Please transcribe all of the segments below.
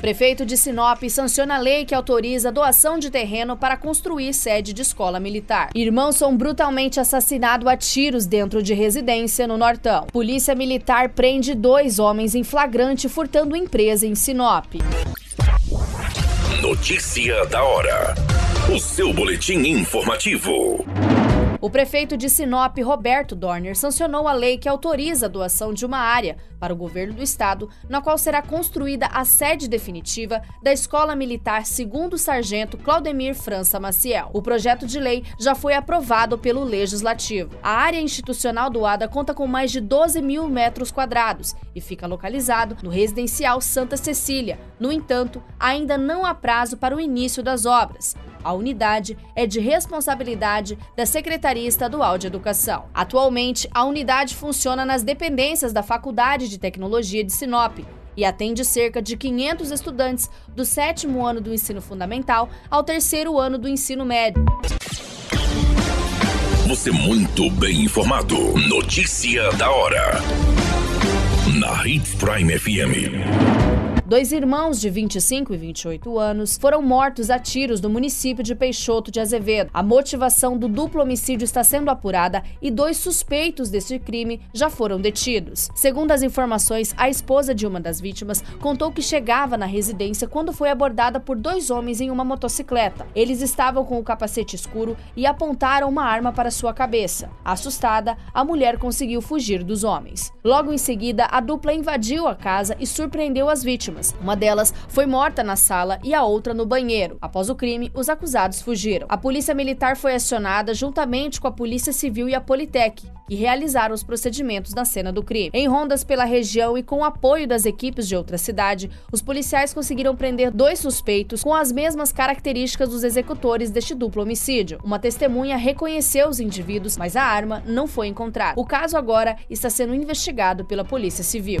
Prefeito de Sinop sanciona a lei que autoriza doação de terreno para construir sede de escola militar. Irmãos são brutalmente assassinados a tiros dentro de residência no Nortão. Polícia Militar prende dois homens em flagrante furtando empresa em Sinop. Notícia da hora. O seu boletim informativo. O prefeito de Sinop, Roberto Dorner, sancionou a lei que autoriza a doação de uma área para o governo do estado, na qual será construída a sede definitiva da Escola Militar Segundo Sargento Claudemir França Maciel. O projeto de lei já foi aprovado pelo Legislativo. A área institucional doada conta com mais de 12 mil metros quadrados e fica localizado no residencial Santa Cecília. No entanto, ainda não há prazo para o início das obras. A unidade é de responsabilidade da Secretaria Estadual de Educação. Atualmente, a unidade funciona nas dependências da Faculdade de Tecnologia de Sinop e atende cerca de 500 estudantes do sétimo ano do ensino fundamental ao terceiro ano do ensino médio. Você muito bem informado. Notícia da hora. Na Hits Prime FM. Dois irmãos de 25 e 28 anos foram mortos a tiros no município de Peixoto de Azevedo. A motivação do duplo homicídio está sendo apurada e dois suspeitos deste crime já foram detidos. Segundo as informações, a esposa de uma das vítimas contou que chegava na residência quando foi abordada por dois homens em uma motocicleta. Eles estavam com o capacete escuro e apontaram uma arma para sua cabeça. Assustada, a mulher conseguiu fugir dos homens. Logo em seguida, a dupla invadiu a casa e surpreendeu as vítimas vítimas. Uma delas foi morta na sala e a outra no banheiro. Após o crime, os acusados fugiram. A polícia militar foi acionada juntamente com a Polícia Civil e a Politec, que realizaram os procedimentos na cena do crime. Em rondas pela região e com o apoio das equipes de outra cidade, os policiais conseguiram prender dois suspeitos com as mesmas características dos executores deste duplo homicídio. Uma testemunha reconheceu os indivíduos, mas a arma não foi encontrada. O caso agora está sendo investigado pela Polícia Civil.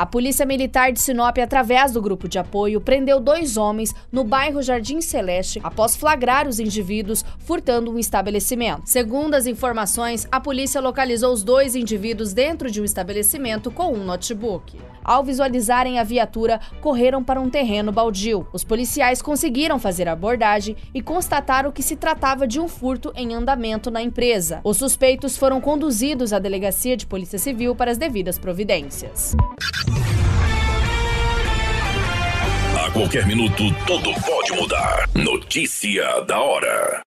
A Polícia Militar de Sinop, através do grupo de apoio, prendeu dois homens no bairro Jardim Celeste após flagrar os indivíduos furtando um estabelecimento. Segundo as informações, a polícia localizou os dois indivíduos dentro de um estabelecimento com um notebook. Ao visualizarem a viatura, correram para um terreno baldio. Os policiais conseguiram fazer a abordagem e constataram que se tratava de um furto em andamento na empresa. Os suspeitos foram conduzidos à delegacia de Polícia Civil para as devidas providências. A qualquer minuto, tudo pode mudar. Notícia da hora.